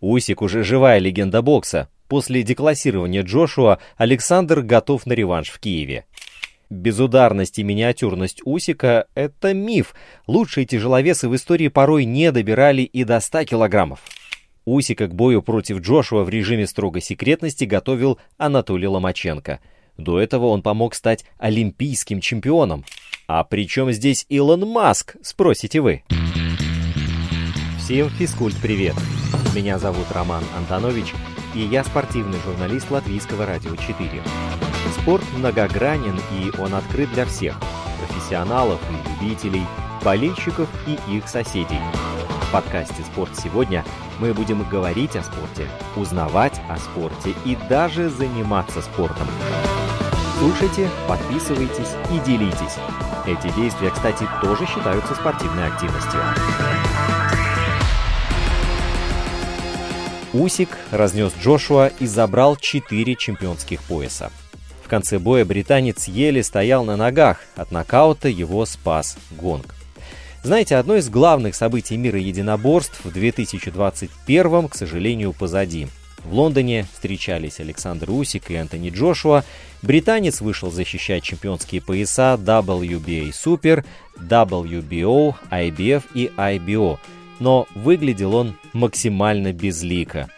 Усик уже живая легенда бокса. После деклассирования Джошуа Александр готов на реванш в Киеве. Безударность и миниатюрность Усика – это миф. Лучшие тяжеловесы в истории порой не добирали и до 100 килограммов. Усика к бою против Джошуа в режиме строгой секретности готовил Анатолий Ломаченко. До этого он помог стать олимпийским чемпионом. А при чем здесь Илон Маск, спросите вы? Всем физкульт-привет! Меня зовут Роман Антонович, и я спортивный журналист Латвийского радио 4. Спорт многогранен, и он открыт для всех – профессионалов и любителей, болельщиков и их соседей. В подкасте «Спорт сегодня» мы будем говорить о спорте, узнавать о спорте и даже заниматься спортом. Слушайте, подписывайтесь и делитесь. Эти действия, кстати, тоже считаются спортивной активностью. Усик разнес Джошуа и забрал 4 чемпионских пояса. В конце боя британец еле стоял на ногах, от нокаута его спас гонг. Знаете, одно из главных событий мира единоборств в 2021, к сожалению, позади. В Лондоне встречались Александр Усик и Антони Джошуа. Британец вышел защищать чемпионские пояса WBA Super, WBO, IBF и IBO – но выглядел он максимально безлико.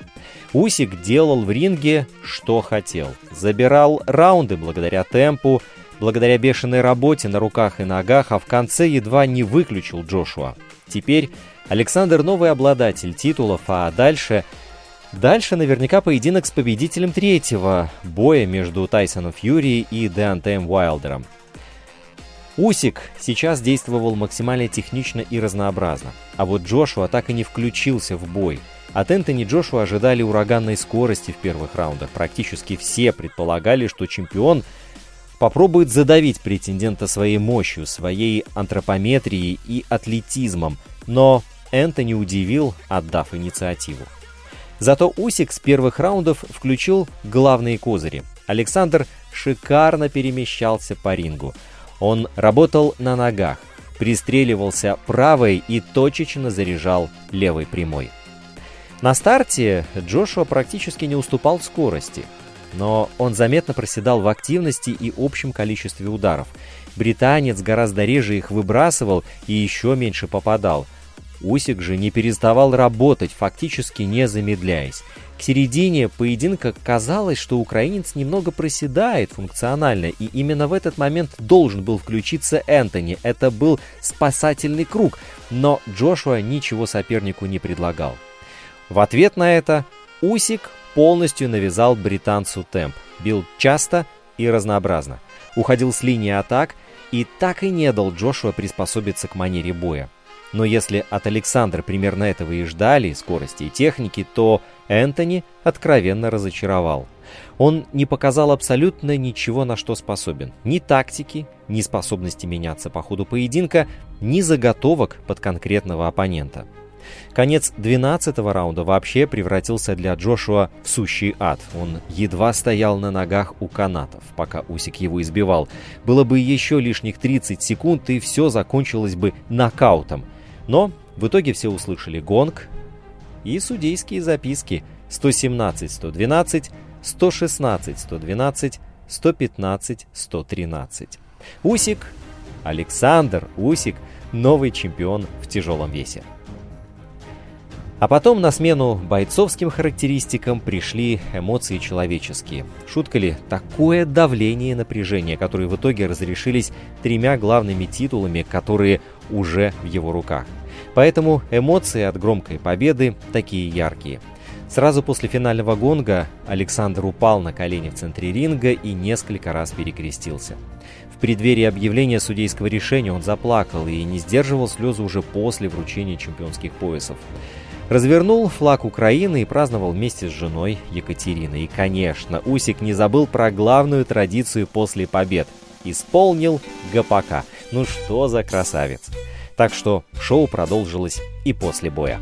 Усик делал в ринге, что хотел. Забирал раунды благодаря темпу, благодаря бешеной работе на руках и ногах, а в конце едва не выключил Джошуа. Теперь Александр новый обладатель титулов, а дальше... Дальше наверняка поединок с победителем третьего боя между Тайсоном Фьюри и Деантеем Уайлдером. Усик сейчас действовал максимально технично и разнообразно, а вот Джошуа так и не включился в бой. От Энтони Джошуа ожидали ураганной скорости в первых раундах. Практически все предполагали, что чемпион попробует задавить претендента своей мощью, своей антропометрией и атлетизмом, но Энтони удивил, отдав инициативу. Зато Усик с первых раундов включил главные козыри. Александр шикарно перемещался по рингу – он работал на ногах, пристреливался правой и точечно заряжал левой прямой. На старте Джошуа практически не уступал скорости, но он заметно проседал в активности и общем количестве ударов. Британец гораздо реже их выбрасывал и еще меньше попадал. Усик же не переставал работать, фактически не замедляясь. К середине поединка казалось, что украинец немного проседает функционально, и именно в этот момент должен был включиться Энтони. Это был спасательный круг, но Джошуа ничего сопернику не предлагал. В ответ на это Усик полностью навязал британцу темп, бил часто и разнообразно, уходил с линии атак и так и не дал Джошуа приспособиться к манере боя. Но если от Александра примерно этого и ждали, скорости и техники, то Энтони откровенно разочаровал. Он не показал абсолютно ничего, на что способен. Ни тактики, ни способности меняться по ходу поединка, ни заготовок под конкретного оппонента. Конец 12 раунда вообще превратился для Джошуа в сущий ад. Он едва стоял на ногах у канатов, пока Усик его избивал. Было бы еще лишних 30 секунд, и все закончилось бы нокаутом. Но в итоге все услышали гонг, и судейские записки 117-112, 116-112, 115-113. Усик, Александр Усик, новый чемпион в тяжелом весе. А потом на смену бойцовским характеристикам пришли эмоции человеческие. Шутка ли, такое давление и напряжение, которые в итоге разрешились тремя главными титулами, которые уже в его руках. Поэтому эмоции от громкой победы такие яркие. Сразу после финального гонга Александр упал на колени в центре ринга и несколько раз перекрестился. В преддверии объявления судейского решения он заплакал и не сдерживал слезы уже после вручения чемпионских поясов. Развернул флаг Украины и праздновал вместе с женой Екатериной. И, конечно, Усик не забыл про главную традицию после побед. Исполнил ГПК. Ну что за красавец. Так что шоу продолжилось и после боя.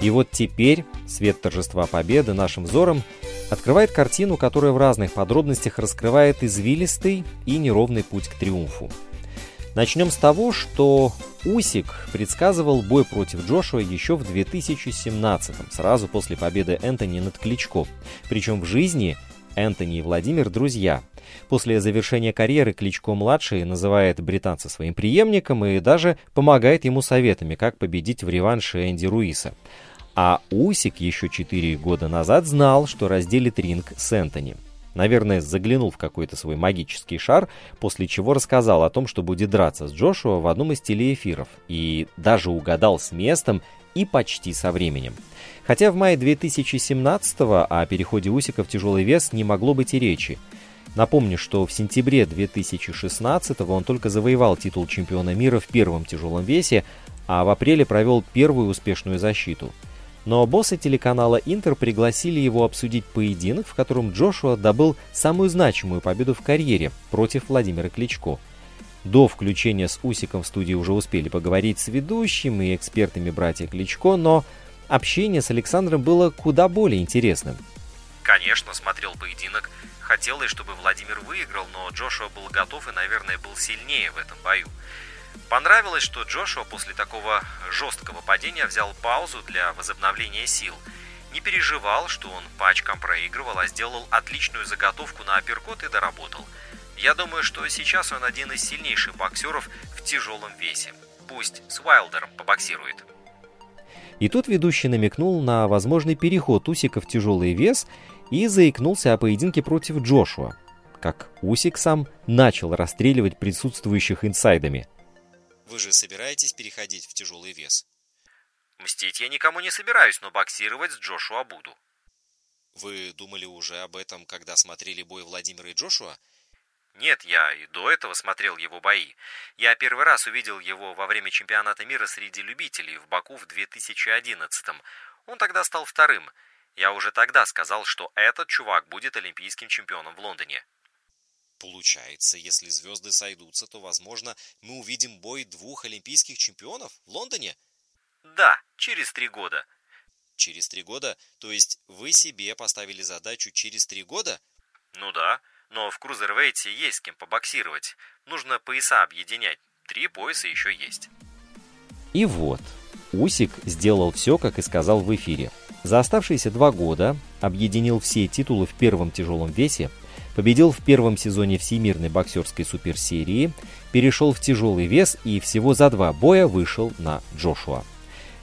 И вот теперь свет торжества победы нашим взором открывает картину, которая в разных подробностях раскрывает извилистый и неровный путь к триумфу. Начнем с того, что Усик предсказывал бой против Джошуа еще в 2017-м, сразу после победы Энтони над Кличко. Причем в жизни Энтони и Владимир – друзья. После завершения карьеры Кличко-младший называет британца своим преемником и даже помогает ему советами, как победить в реванше Энди Руиса. А Усик еще 4 года назад знал, что разделит ринг с Энтони. Наверное, заглянул в какой-то свой магический шар, после чего рассказал о том, что будет драться с Джошуа в одном из телеэфиров, и даже угадал с местом и почти со временем. Хотя в мае 2017-го о переходе Усика в тяжелый вес не могло быть и речи. Напомню, что в сентябре 2016-го он только завоевал титул чемпиона мира в первом тяжелом весе, а в апреле провел первую успешную защиту – но боссы телеканала Интер пригласили его обсудить поединок, в котором Джошуа добыл самую значимую победу в карьере против Владимира Кличко. До включения с Усиком в студии уже успели поговорить с ведущим и экспертами братья Кличко, но общение с Александром было куда более интересным. Конечно, смотрел поединок. Хотелось, чтобы Владимир выиграл, но Джошуа был готов и, наверное, был сильнее в этом бою. Понравилось, что Джошуа после такого жесткого падения взял паузу для возобновления сил. Не переживал, что он по очкам проигрывал, а сделал отличную заготовку на апперкот и доработал. Я думаю, что сейчас он один из сильнейших боксеров в тяжелом весе. Пусть с Уайлдером побоксирует. И тут ведущий намекнул на возможный переход Усика в тяжелый вес и заикнулся о поединке против Джошуа, как Усик сам начал расстреливать присутствующих инсайдами – вы же собираетесь переходить в тяжелый вес? Мстить я никому не собираюсь, но боксировать с Джошуа буду. Вы думали уже об этом, когда смотрели бой Владимира и Джошуа? Нет, я и до этого смотрел его бои. Я первый раз увидел его во время чемпионата мира среди любителей в Баку в 2011-м. Он тогда стал вторым. Я уже тогда сказал, что этот чувак будет олимпийским чемпионом в Лондоне. Получается, если звезды сойдутся, то, возможно, мы увидим бой двух олимпийских чемпионов в Лондоне? Да, через три года. Через три года? То есть вы себе поставили задачу через три года? Ну да, но в крузервейте есть с кем побоксировать. Нужно пояса объединять. Три пояса еще есть. И вот, Усик сделал все, как и сказал в эфире. За оставшиеся два года объединил все титулы в первом тяжелом весе, победил в первом сезоне Всемирной боксерской суперсерии, перешел в тяжелый вес и всего за два боя вышел на Джошуа.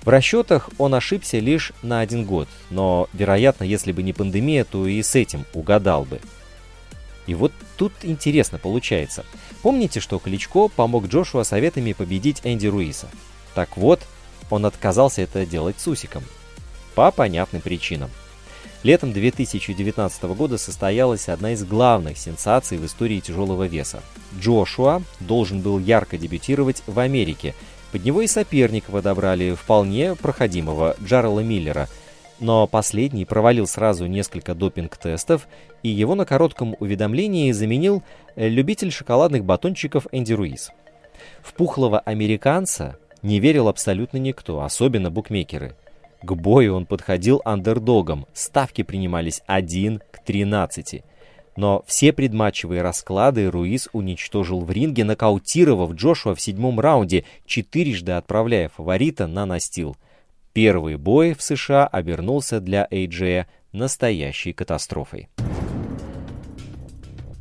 В расчетах он ошибся лишь на один год, но, вероятно, если бы не пандемия, то и с этим угадал бы. И вот тут интересно получается. Помните, что Кличко помог Джошуа советами победить Энди Руиса? Так вот, он отказался это делать с Усиком. По понятным причинам. Летом 2019 года состоялась одна из главных сенсаций в истории тяжелого веса. Джошуа должен был ярко дебютировать в Америке. Под него и соперника подобрали вполне проходимого Джаррела Миллера. Но последний провалил сразу несколько допинг-тестов, и его на коротком уведомлении заменил любитель шоколадных батончиков Энди Руис. В пухлого американца не верил абсолютно никто, особенно букмекеры – к бою он подходил андердогом, ставки принимались 1 к 13. Но все предматчевые расклады Руис уничтожил в ринге, нокаутировав Джошуа в седьмом раунде, четырежды отправляя фаворита на настил. Первый бой в США обернулся для Эйджея настоящей катастрофой.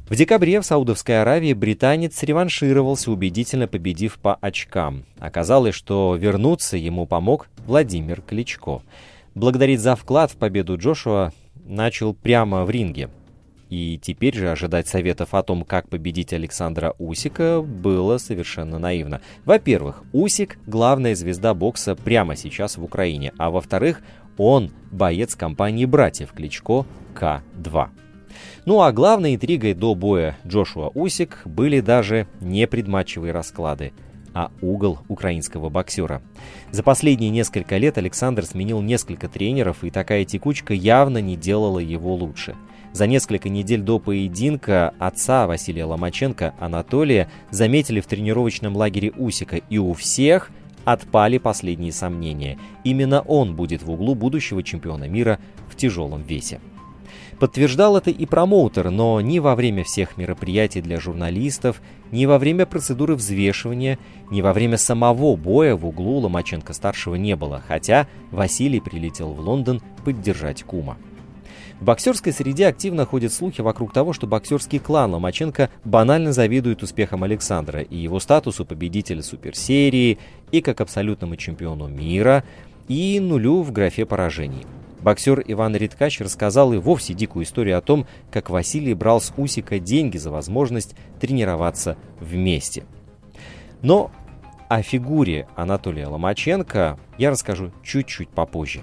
В декабре в Саудовской Аравии британец реваншировался, убедительно победив по очкам. Оказалось, что вернуться ему помог Владимир Кличко. Благодарить за вклад в победу Джошуа начал прямо в ринге. И теперь же ожидать советов о том, как победить Александра Усика, было совершенно наивно. Во-первых, Усик – главная звезда бокса прямо сейчас в Украине, а во-вторых, он – боец компании братьев Кличко К-2. Ну а главной интригой до боя Джошуа Усик были даже не предматчевые расклады, а угол украинского боксера. За последние несколько лет Александр сменил несколько тренеров, и такая текучка явно не делала его лучше. За несколько недель до поединка отца Василия Ломаченко, Анатолия, заметили в тренировочном лагере Усика, и у всех отпали последние сомнения. Именно он будет в углу будущего чемпиона мира в тяжелом весе. Подтверждал это и промоутер, но ни во время всех мероприятий для журналистов, ни во время процедуры взвешивания, ни во время самого боя в углу Ломаченко-старшего не было, хотя Василий прилетел в Лондон поддержать кума. В боксерской среде активно ходят слухи вокруг того, что боксерский клан Ломаченко банально завидует успехам Александра и его статусу победителя суперсерии, и как абсолютному чемпиону мира, и нулю в графе поражений. Боксер Иван Риткач рассказал и вовсе дикую историю о том, как Василий брал с Усика деньги за возможность тренироваться вместе. Но о фигуре Анатолия Ломаченко я расскажу чуть-чуть попозже.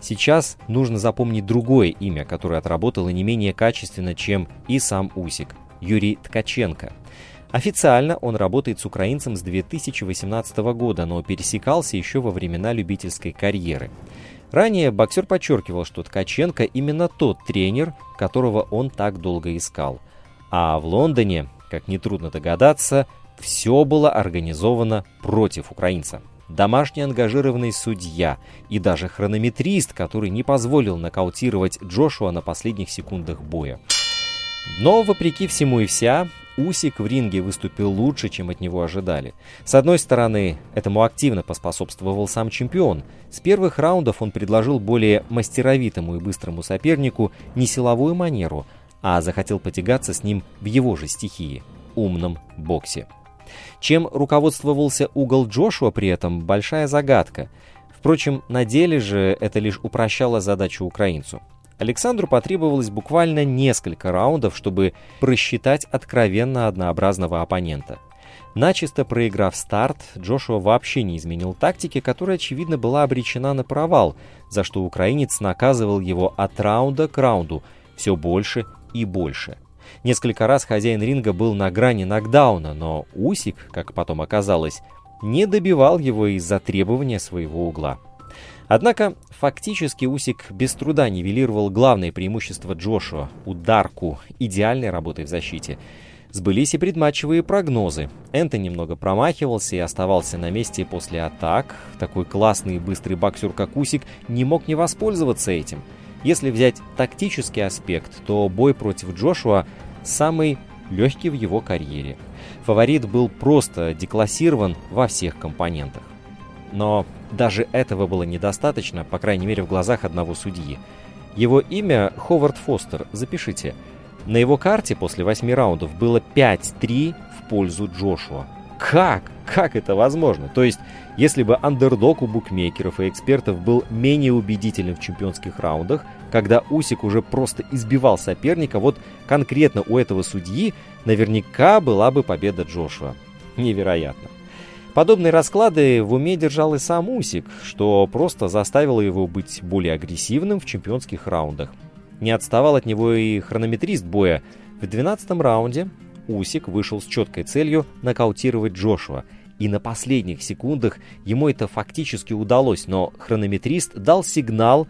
Сейчас нужно запомнить другое имя, которое отработало не менее качественно, чем и сам Усик – Юрий Ткаченко. Официально он работает с украинцем с 2018 года, но пересекался еще во времена любительской карьеры. Ранее боксер подчеркивал, что Ткаченко именно тот тренер, которого он так долго искал. А в Лондоне, как нетрудно догадаться, все было организовано против украинца домашний ангажированный судья и даже хронометрист, который не позволил нокаутировать Джошуа на последних секундах боя. Но, вопреки всему и вся, Усик в ринге выступил лучше, чем от него ожидали. С одной стороны, этому активно поспособствовал сам чемпион. С первых раундов он предложил более мастеровитому и быстрому сопернику не силовую манеру, а захотел потягаться с ним в его же стихии – умном боксе. Чем руководствовался угол Джошуа при этом – большая загадка. Впрочем, на деле же это лишь упрощало задачу украинцу. Александру потребовалось буквально несколько раундов, чтобы просчитать откровенно однообразного оппонента. Начисто проиграв старт, Джошуа вообще не изменил тактики, которая, очевидно, была обречена на провал, за что украинец наказывал его от раунда к раунду все больше и больше – Несколько раз хозяин ринга был на грани нокдауна, но Усик, как потом оказалось, не добивал его из-за требования своего угла. Однако фактически Усик без труда нивелировал главное преимущество Джошуа – ударку, идеальной работой в защите. Сбылись и предматчевые прогнозы. Энто немного промахивался и оставался на месте после атак. Такой классный и быстрый боксер, как Усик, не мог не воспользоваться этим – если взять тактический аспект, то бой против Джошуа самый легкий в его карьере. Фаворит был просто деклассирован во всех компонентах. Но даже этого было недостаточно, по крайней мере в глазах одного судьи. Его имя Ховард Фостер, запишите. На его карте после восьми раундов было 5-3 в пользу Джошуа. Как? Как это возможно? То есть, если бы андердог у букмекеров и экспертов был менее убедителен в чемпионских раундах, когда Усик уже просто избивал соперника, вот конкретно у этого судьи наверняка была бы победа Джошуа. Невероятно. Подобные расклады в уме держал и сам Усик, что просто заставило его быть более агрессивным в чемпионских раундах. Не отставал от него и хронометрист боя. В 12 раунде Усик вышел с четкой целью нокаутировать Джошуа. И на последних секундах ему это фактически удалось, но хронометрист дал сигнал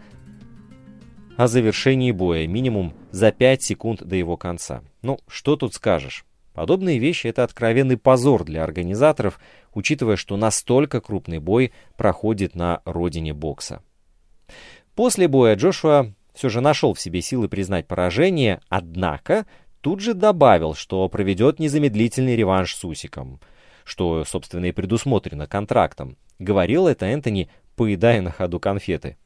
о завершении боя, минимум за 5 секунд до его конца. Ну, что тут скажешь? Подобные вещи – это откровенный позор для организаторов, учитывая, что настолько крупный бой проходит на родине бокса. После боя Джошуа все же нашел в себе силы признать поражение, однако тут же добавил, что проведет незамедлительный реванш с Усиком, что, собственно, и предусмотрено контрактом. Говорил это Энтони, поедая на ходу конфеты.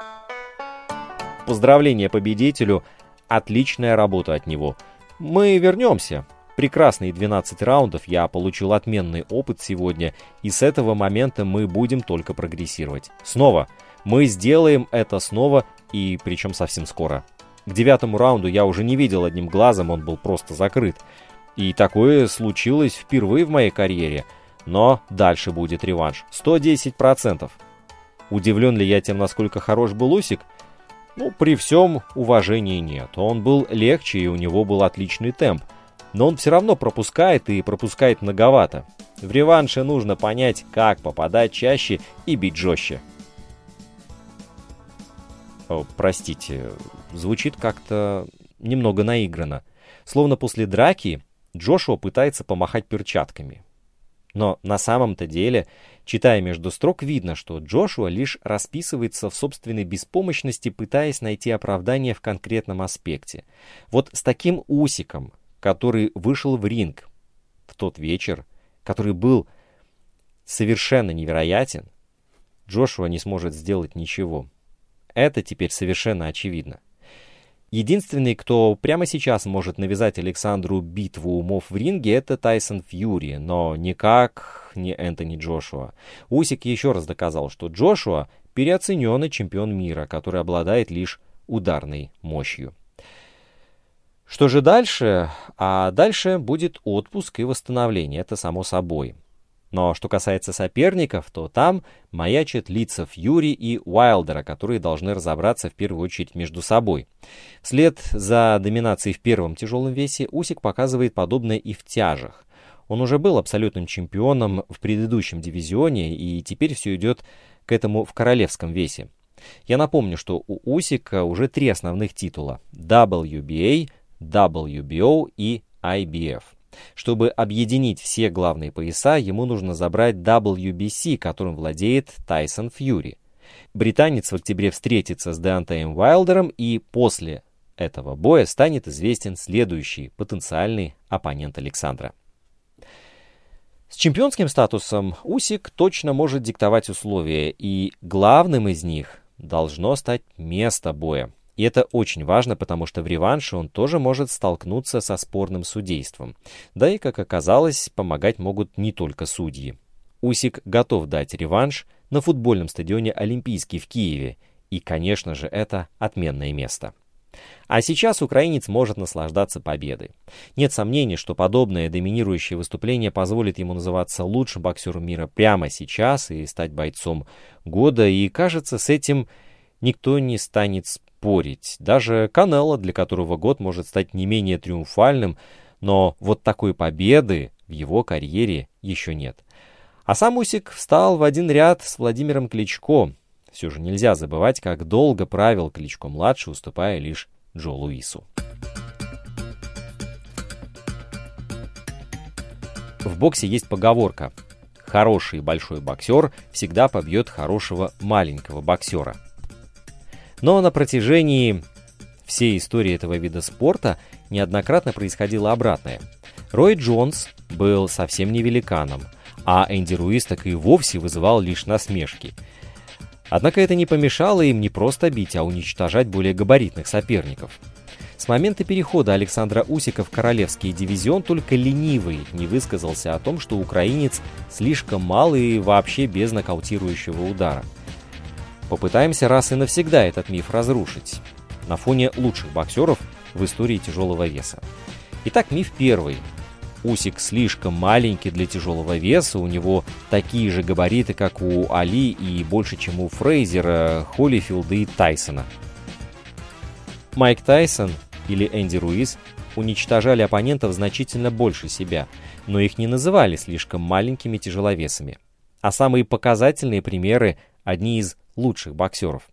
Поздравление победителю, отличная работа от него. Мы вернемся. Прекрасные 12 раундов, я получил отменный опыт сегодня, и с этого момента мы будем только прогрессировать. Снова. Мы сделаем это снова, и причем совсем скоро. К девятому раунду я уже не видел одним глазом, он был просто закрыт. И такое случилось впервые в моей карьере. Но дальше будет реванш. 110%. Удивлен ли я тем, насколько хорош был Усик? Ну, при всем уважении нет. Он был легче и у него был отличный темп. Но он все равно пропускает и пропускает многовато. В реванше нужно понять, как попадать чаще и бить жестче. О, простите, звучит как-то немного наигранно. Словно после драки Джошуа пытается помахать перчатками. Но на самом-то деле, читая между строк, видно, что Джошуа лишь расписывается в собственной беспомощности, пытаясь найти оправдание в конкретном аспекте. Вот с таким усиком, который вышел в ринг в тот вечер, который был совершенно невероятен, Джошуа не сможет сделать ничего. Это теперь совершенно очевидно. Единственный, кто прямо сейчас может навязать Александру битву умов в ринге, это Тайсон Фьюри, но никак не Энтони Джошуа. Усик еще раз доказал, что Джошуа переоцененный чемпион мира, который обладает лишь ударной мощью. Что же дальше? А дальше будет отпуск и восстановление, это само собой. Но что касается соперников, то там маячат лица Фьюри и Уайлдера, которые должны разобраться в первую очередь между собой. Вслед за доминацией в первом тяжелом весе Усик показывает подобное и в тяжах. Он уже был абсолютным чемпионом в предыдущем дивизионе, и теперь все идет к этому в королевском весе. Я напомню, что у Усика уже три основных титула – WBA, WBO и IBF. Чтобы объединить все главные пояса, ему нужно забрать WBC, которым владеет Тайсон Фьюри. Британец в октябре встретится с Деантеем Уайлдером и после этого боя станет известен следующий потенциальный оппонент Александра. С чемпионским статусом Усик точно может диктовать условия, и главным из них должно стать место боя. И это очень важно, потому что в реванше он тоже может столкнуться со спорным судейством. Да и, как оказалось, помогать могут не только судьи. Усик готов дать реванш на футбольном стадионе «Олимпийский» в Киеве. И, конечно же, это отменное место. А сейчас украинец может наслаждаться победой. Нет сомнений, что подобное доминирующее выступление позволит ему называться лучшим боксером мира прямо сейчас и стать бойцом года, и кажется, с этим никто не станет спорить. Даже Канело, для которого год может стать не менее триумфальным, но вот такой победы в его карьере еще нет. А сам Усик встал в один ряд с Владимиром Кличко. Все же нельзя забывать, как долго правил Кличко-младший, уступая лишь Джо Луису. В боксе есть поговорка «Хороший большой боксер всегда побьет хорошего маленького боксера». Но на протяжении всей истории этого вида спорта неоднократно происходило обратное. Рой Джонс был совсем не великаном, а Энди Руис так и вовсе вызывал лишь насмешки. Однако это не помешало им не просто бить, а уничтожать более габаритных соперников. С момента перехода Александра Усика в королевский дивизион только ленивый не высказался о том, что украинец слишком мал и вообще без нокаутирующего удара. Попытаемся раз и навсегда этот миф разрушить на фоне лучших боксеров в истории тяжелого веса. Итак, миф первый. Усик слишком маленький для тяжелого веса, у него такие же габариты, как у Али и больше, чем у Фрейзера, Холлифилда и Тайсона. Майк Тайсон или Энди Руис уничтожали оппонентов значительно больше себя, но их не называли слишком маленькими тяжеловесами. А самые показательные примеры – одни из лучших боксеров.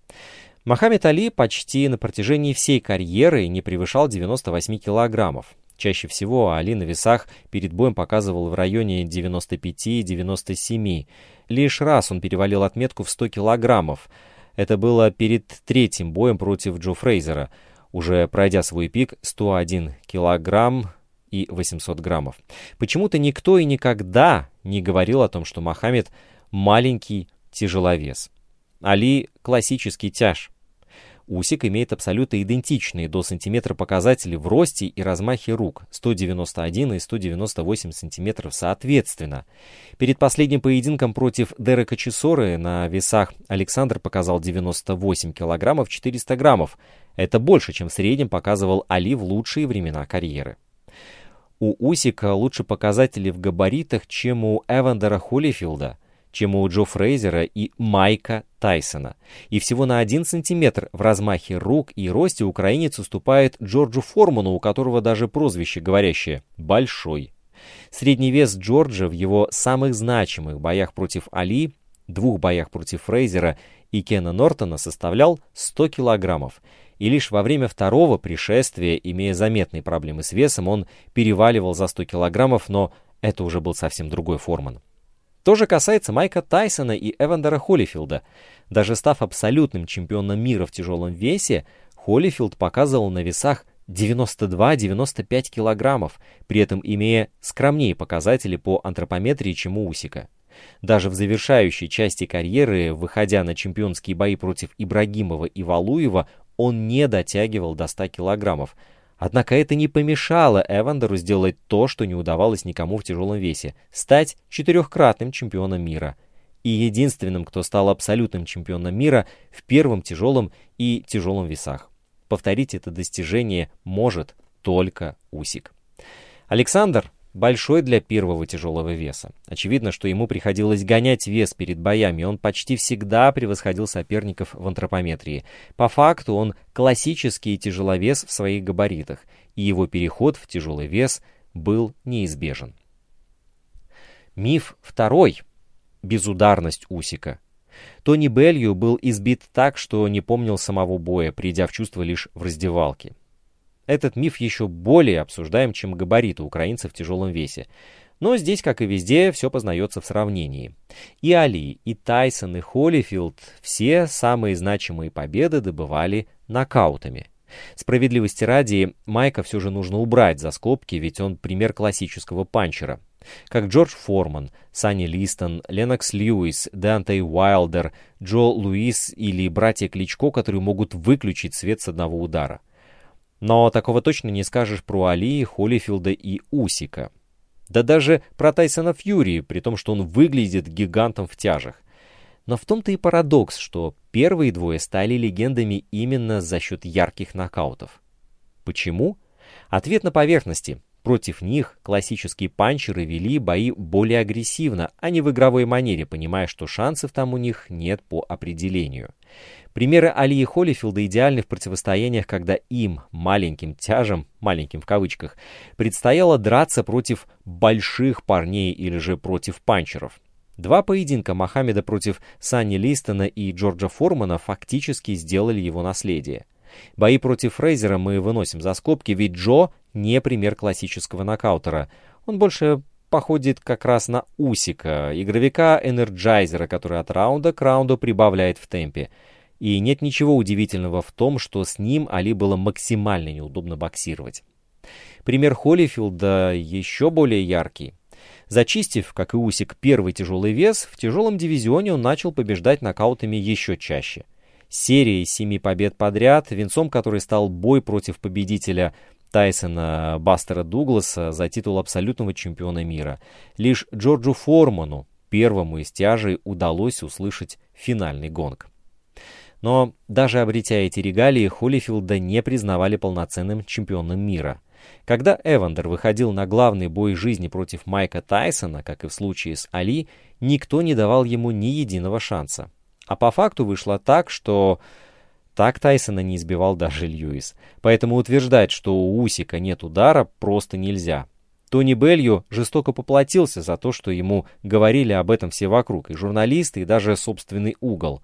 Мохаммед Али почти на протяжении всей карьеры не превышал 98 килограммов. Чаще всего Али на весах перед боем показывал в районе 95-97. Лишь раз он перевалил отметку в 100 килограммов. Это было перед третьим боем против Джо Фрейзера, уже пройдя свой пик 101 килограмм и 800 граммов. Почему-то никто и никогда не говорил о том, что Мохаммед маленький тяжеловес. Али – классический тяж. Усик имеет абсолютно идентичные до сантиметра показатели в росте и размахе рук – 191 и 198 сантиметров соответственно. Перед последним поединком против Дерека Чесоры на весах Александр показал 98 килограммов 400 граммов. Это больше, чем в среднем показывал Али в лучшие времена карьеры. У Усика лучше показатели в габаритах, чем у Эвандера Холлифилда – чем у Джо Фрейзера и Майка Тайсона. И всего на один сантиметр в размахе рук и росте украинец уступает Джорджу Форману, у которого даже прозвище говорящее «большой». Средний вес Джорджа в его самых значимых боях против Али, двух боях против Фрейзера и Кена Нортона составлял 100 килограммов. И лишь во время второго пришествия, имея заметные проблемы с весом, он переваливал за 100 килограммов, но это уже был совсем другой Форман. То же касается Майка Тайсона и Эвандера Холлифилда. Даже став абсолютным чемпионом мира в тяжелом весе, Холлифилд показывал на весах 92-95 килограммов, при этом имея скромнее показатели по антропометрии, чем у Усика. Даже в завершающей части карьеры, выходя на чемпионские бои против Ибрагимова и Валуева, он не дотягивал до 100 килограммов. Однако это не помешало Эвандеру сделать то, что не удавалось никому в тяжелом весе – стать четырехкратным чемпионом мира. И единственным, кто стал абсолютным чемпионом мира в первом тяжелом и тяжелом весах. Повторить это достижение может только Усик. Александр большой для первого тяжелого веса. Очевидно, что ему приходилось гонять вес перед боями, он почти всегда превосходил соперников в антропометрии. По факту он классический тяжеловес в своих габаритах, и его переход в тяжелый вес был неизбежен. Миф второй – безударность Усика. Тони Белью был избит так, что не помнил самого боя, придя в чувство лишь в раздевалке. Этот миф еще более обсуждаем, чем габариты украинцев в тяжелом весе. Но здесь, как и везде, все познается в сравнении. И Али, и Тайсон, и Холлифилд все самые значимые победы добывали нокаутами. Справедливости ради, Майка все же нужно убрать за скобки, ведь он пример классического панчера. Как Джордж Форман, Санни Листон, Ленокс Льюис, Дантей Уайлдер, Джо Луис или братья Кличко, которые могут выключить свет с одного удара. Но такого точно не скажешь про Али, Холлифилда и Усика. Да даже про Тайсона Фьюри, при том, что он выглядит гигантом в тяжах. Но в том-то и парадокс, что первые двое стали легендами именно за счет ярких нокаутов. Почему? Ответ на поверхности. Против них классические панчеры вели бои более агрессивно, а не в игровой манере, понимая, что шансов там у них нет по определению. Примеры Али и Холлифилда идеальны в противостояниях, когда им, маленьким тяжем, маленьким в кавычках, предстояло драться против больших парней или же против панчеров. Два поединка Мохаммеда против Санни Листона и Джорджа Формана фактически сделали его наследие. Бои против Фрейзера мы выносим за скобки, ведь Джо не пример классического нокаутера. Он больше походит как раз на Усика, игровика-энерджайзера, который от раунда к раунду прибавляет в темпе. И нет ничего удивительного в том, что с ним Али было максимально неудобно боксировать. Пример Холлифилда еще более яркий. Зачистив, как и Усик, первый тяжелый вес, в тяжелом дивизионе он начал побеждать нокаутами еще чаще серией семи побед подряд, венцом которой стал бой против победителя Тайсона Бастера Дугласа за титул абсолютного чемпиона мира. Лишь Джорджу Форману, первому из тяжей, удалось услышать финальный гонг. Но даже обретя эти регалии, Холлифилда не признавали полноценным чемпионом мира. Когда Эвандер выходил на главный бой жизни против Майка Тайсона, как и в случае с Али, никто не давал ему ни единого шанса. А по факту вышло так, что так Тайсона не избивал даже Льюис. Поэтому утверждать, что у Усика нет удара, просто нельзя. Тони Белью жестоко поплатился за то, что ему говорили об этом все вокруг, и журналисты, и даже собственный угол.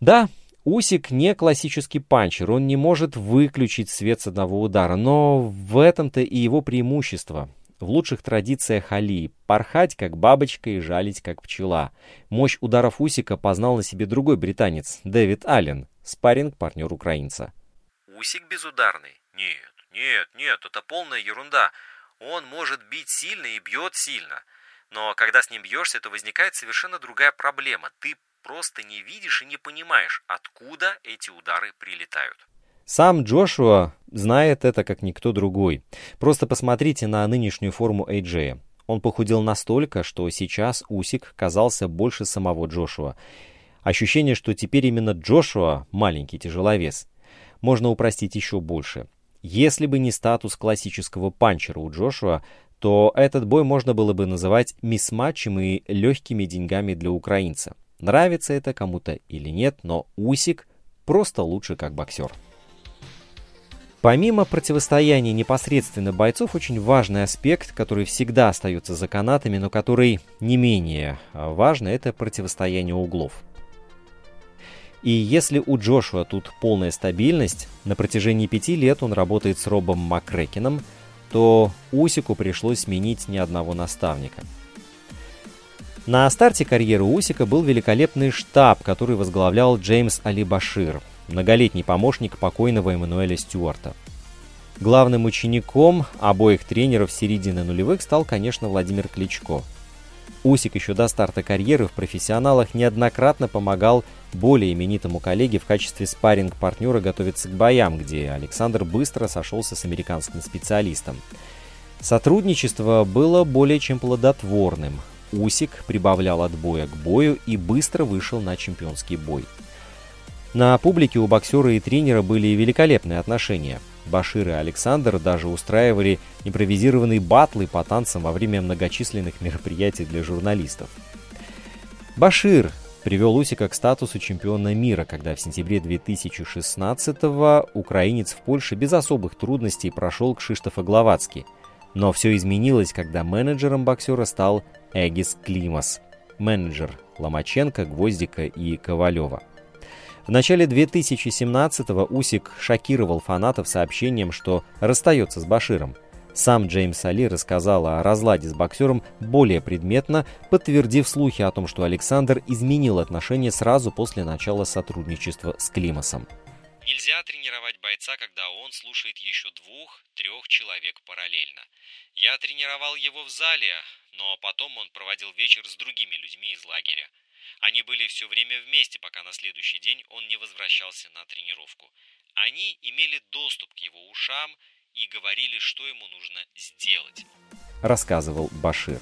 Да, Усик не классический панчер, он не может выключить свет с одного удара, но в этом-то и его преимущество в лучших традициях Али, порхать как бабочка и жалить как пчела. Мощь ударов Усика познал на себе другой британец, Дэвид Аллен, спарринг-партнер украинца. Усик безударный? Нет, нет, нет, это полная ерунда. Он может бить сильно и бьет сильно. Но когда с ним бьешься, то возникает совершенно другая проблема. Ты просто не видишь и не понимаешь, откуда эти удары прилетают. Сам Джошуа знает это как никто другой. Просто посмотрите на нынешнюю форму Эйджея. Он похудел настолько, что сейчас Усик казался больше самого Джошуа. Ощущение, что теперь именно Джошуа – маленький тяжеловес. Можно упростить еще больше. Если бы не статус классического панчера у Джошуа, то этот бой можно было бы называть мисс-матчем и легкими деньгами для украинца. Нравится это кому-то или нет, но Усик просто лучше как боксер. Помимо противостояния непосредственно бойцов, очень важный аспект, который всегда остается за канатами, но который не менее а, важный, это противостояние углов. И если у Джошуа тут полная стабильность, на протяжении пяти лет он работает с Робом Макрекином, то Усику пришлось сменить ни одного наставника. На старте карьеры Усика был великолепный штаб, который возглавлял Джеймс Али Башир, многолетний помощник покойного Эммануэля Стюарта. Главным учеником обоих тренеров середины нулевых стал, конечно, Владимир Кличко. Усик еще до старта карьеры в профессионалах неоднократно помогал более именитому коллеге в качестве спарринг-партнера готовиться к боям, где Александр быстро сошелся с американским специалистом. Сотрудничество было более чем плодотворным. Усик прибавлял от боя к бою и быстро вышел на чемпионский бой. На публике у боксера и тренера были великолепные отношения. Башир и Александр даже устраивали импровизированные батлы по танцам во время многочисленных мероприятий для журналистов. Башир привел Усика к статусу чемпиона мира, когда в сентябре 2016-го украинец в Польше без особых трудностей прошел к Шиштофа Гловацки. Но все изменилось, когда менеджером боксера стал Эгис Климас, менеджер Ломаченко, Гвоздика и Ковалева. В начале 2017-го Усик шокировал фанатов сообщением, что расстается с Баширом. Сам Джеймс Али рассказал о разладе с боксером более предметно, подтвердив слухи о том, что Александр изменил отношения сразу после начала сотрудничества с Климасом. Нельзя тренировать бойца, когда он слушает еще двух-трех человек параллельно. Я тренировал его в зале, но потом он проводил вечер с другими людьми из лагеря. Они были все время вместе, пока на следующий день он не возвращался на тренировку. Они имели доступ к его ушам и говорили, что ему нужно сделать. Рассказывал Башир.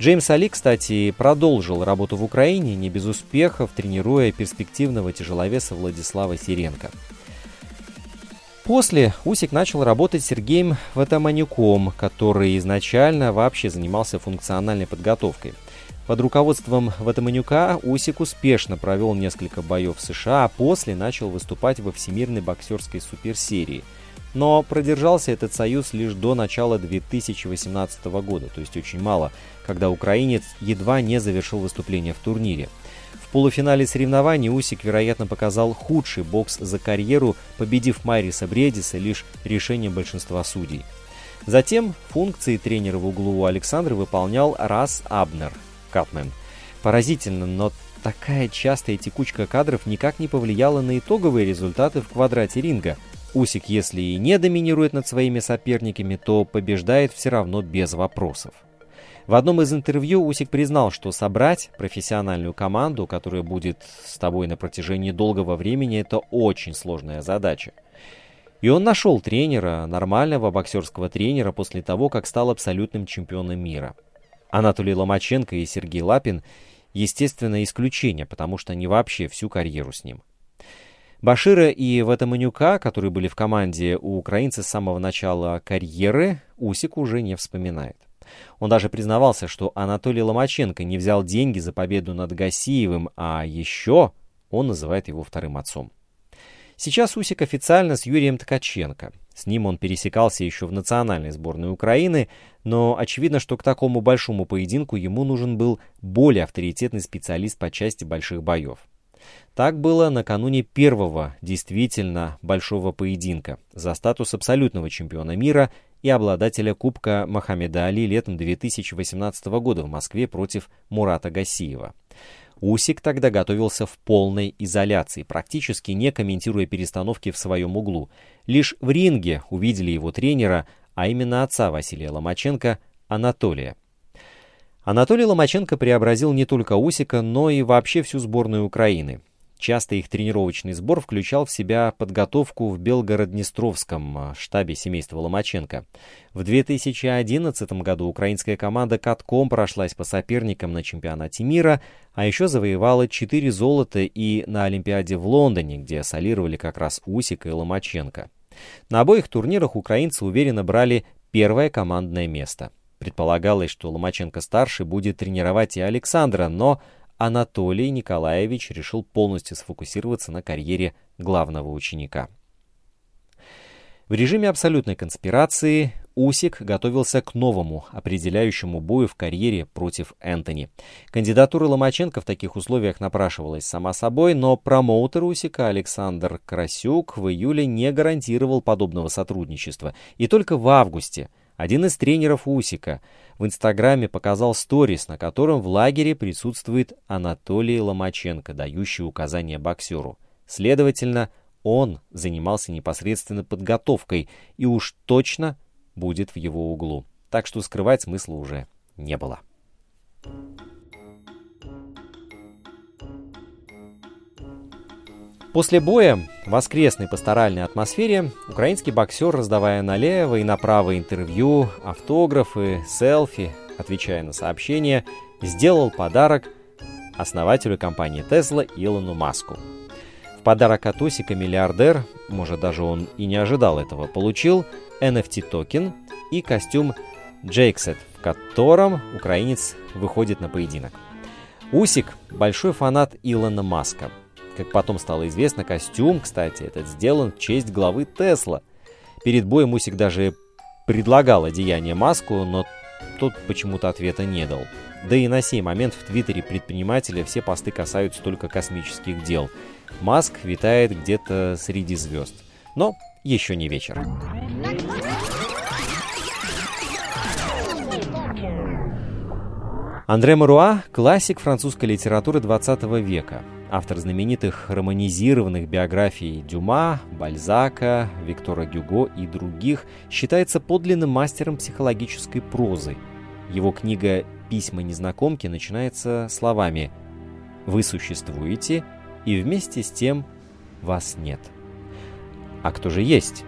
Джеймс Али, кстати, продолжил работу в Украине не без успехов, тренируя перспективного тяжеловеса Владислава Сиренко. После Усик начал работать с Сергеем Ватаманюком, который изначально вообще занимался функциональной подготовкой – под руководством Ватаманюка Усик успешно провел несколько боев в США, а после начал выступать во Всемирной боксерской суперсерии. Но продержался этот союз лишь до начала 2018 года, то есть очень мало, когда украинец едва не завершил выступление в турнире. В полуфинале соревнований Усик, вероятно, показал худший бокс за карьеру, победив Майриса Бредиса лишь решением большинства судей. Затем функции тренера в углу у Александра выполнял Рас Абнер – Катмен. Поразительно, но такая частая текучка кадров никак не повлияла на итоговые результаты в квадрате ринга. Усик, если и не доминирует над своими соперниками, то побеждает все равно без вопросов. В одном из интервью Усик признал, что собрать профессиональную команду, которая будет с тобой на протяжении долгого времени, это очень сложная задача. И он нашел тренера, нормального боксерского тренера после того, как стал абсолютным чемпионом мира – Анатолий Ломаченко и Сергей Лапин – естественно, исключение, потому что они вообще всю карьеру с ним. Башира и Ватаманюка, которые были в команде у украинца с самого начала карьеры, Усик уже не вспоминает. Он даже признавался, что Анатолий Ломаченко не взял деньги за победу над Гасиевым, а еще он называет его вторым отцом. Сейчас Усик официально с Юрием Ткаченко. С ним он пересекался еще в национальной сборной Украины, но очевидно, что к такому большому поединку ему нужен был более авторитетный специалист по части больших боев. Так было накануне первого действительно большого поединка за статус абсолютного чемпиона мира и обладателя Кубка Мохаммеда Али летом 2018 года в Москве против Мурата Гасиева. Усик тогда готовился в полной изоляции, практически не комментируя перестановки в своем углу. Лишь в ринге увидели его тренера, а именно отца Василия Ломаченко, Анатолия. Анатолий Ломаченко преобразил не только Усика, но и вообще всю сборную Украины. Часто их тренировочный сбор включал в себя подготовку в Белгород-Днестровском штабе семейства Ломаченко. В 2011 году украинская команда катком прошлась по соперникам на чемпионате мира, а еще завоевала 4 золота и на Олимпиаде в Лондоне, где солировали как раз Усик и Ломаченко. На обоих турнирах украинцы уверенно брали первое командное место. Предполагалось, что Ломаченко-старший будет тренировать и Александра, но Анатолий Николаевич решил полностью сфокусироваться на карьере главного ученика. В режиме абсолютной конспирации Усик готовился к новому, определяющему бою в карьере против Энтони. Кандидатура Ломаченко в таких условиях напрашивалась сама собой, но промоутер Усика Александр Красюк в июле не гарантировал подобного сотрудничества. И только в августе Один из тренеров Усика в Инстаграме показал сторис, на котором в лагере присутствует Анатолий Ломаченко, дающий указания боксеру. Следовательно, он занимался непосредственно подготовкой и уж точно будет в его углу. Так что скрывать смысла уже не было. После боя в воскресной пасторальной атмосфере украинский боксер, раздавая налево и направо интервью, автографы, селфи, отвечая на сообщения, сделал подарок основателю компании Tesla Илону Маску. В подарок от Усика миллиардер, может даже он и не ожидал этого, получил NFT-токен и костюм Джейксет, в котором украинец выходит на поединок. Усик – большой фанат Илона Маска – как потом стало известно, костюм, кстати, этот сделан в честь главы Тесла. Перед боем Усик даже предлагал одеяние Маску, но тот почему-то ответа не дал. Да и на сей момент в Твиттере предпринимателя все посты касаются только космических дел. Маск витает где-то среди звезд. Но еще не вечер. Андре Маруа – классик французской литературы 20 века автор знаменитых романизированных биографий Дюма, Бальзака, Виктора Гюго и других, считается подлинным мастером психологической прозы. Его книга «Письма незнакомки» начинается словами «Вы существуете, и вместе с тем вас нет». А кто же есть?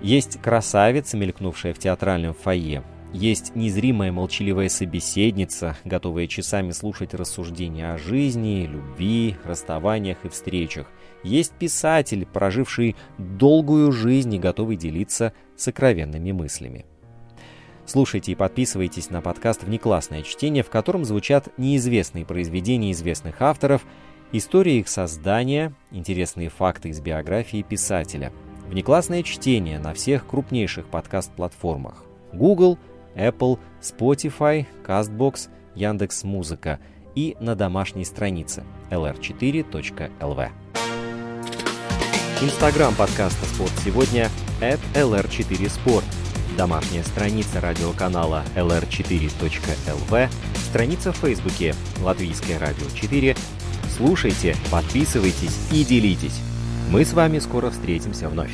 Есть красавица, мелькнувшая в театральном фойе, есть незримая молчаливая собеседница, готовая часами слушать рассуждения о жизни, любви, расставаниях и встречах. Есть писатель, проживший долгую жизнь и готовый делиться сокровенными мыслями. Слушайте и подписывайтесь на подкаст «Внеклассное чтение», в котором звучат неизвестные произведения известных авторов, история их создания, интересные факты из биографии писателя. «Внеклассное чтение» на всех крупнейших подкаст-платформах. Google – Apple, Spotify, CastBox, Яндекс Музыка и на домашней странице lr4.lv. Инстаграм подкаста «Спорт сегодня» at lr4sport. Домашняя страница радиоканала lr4.lv, страница в Фейсбуке «Латвийское радио 4». Слушайте, подписывайтесь и делитесь. Мы с вами скоро встретимся вновь.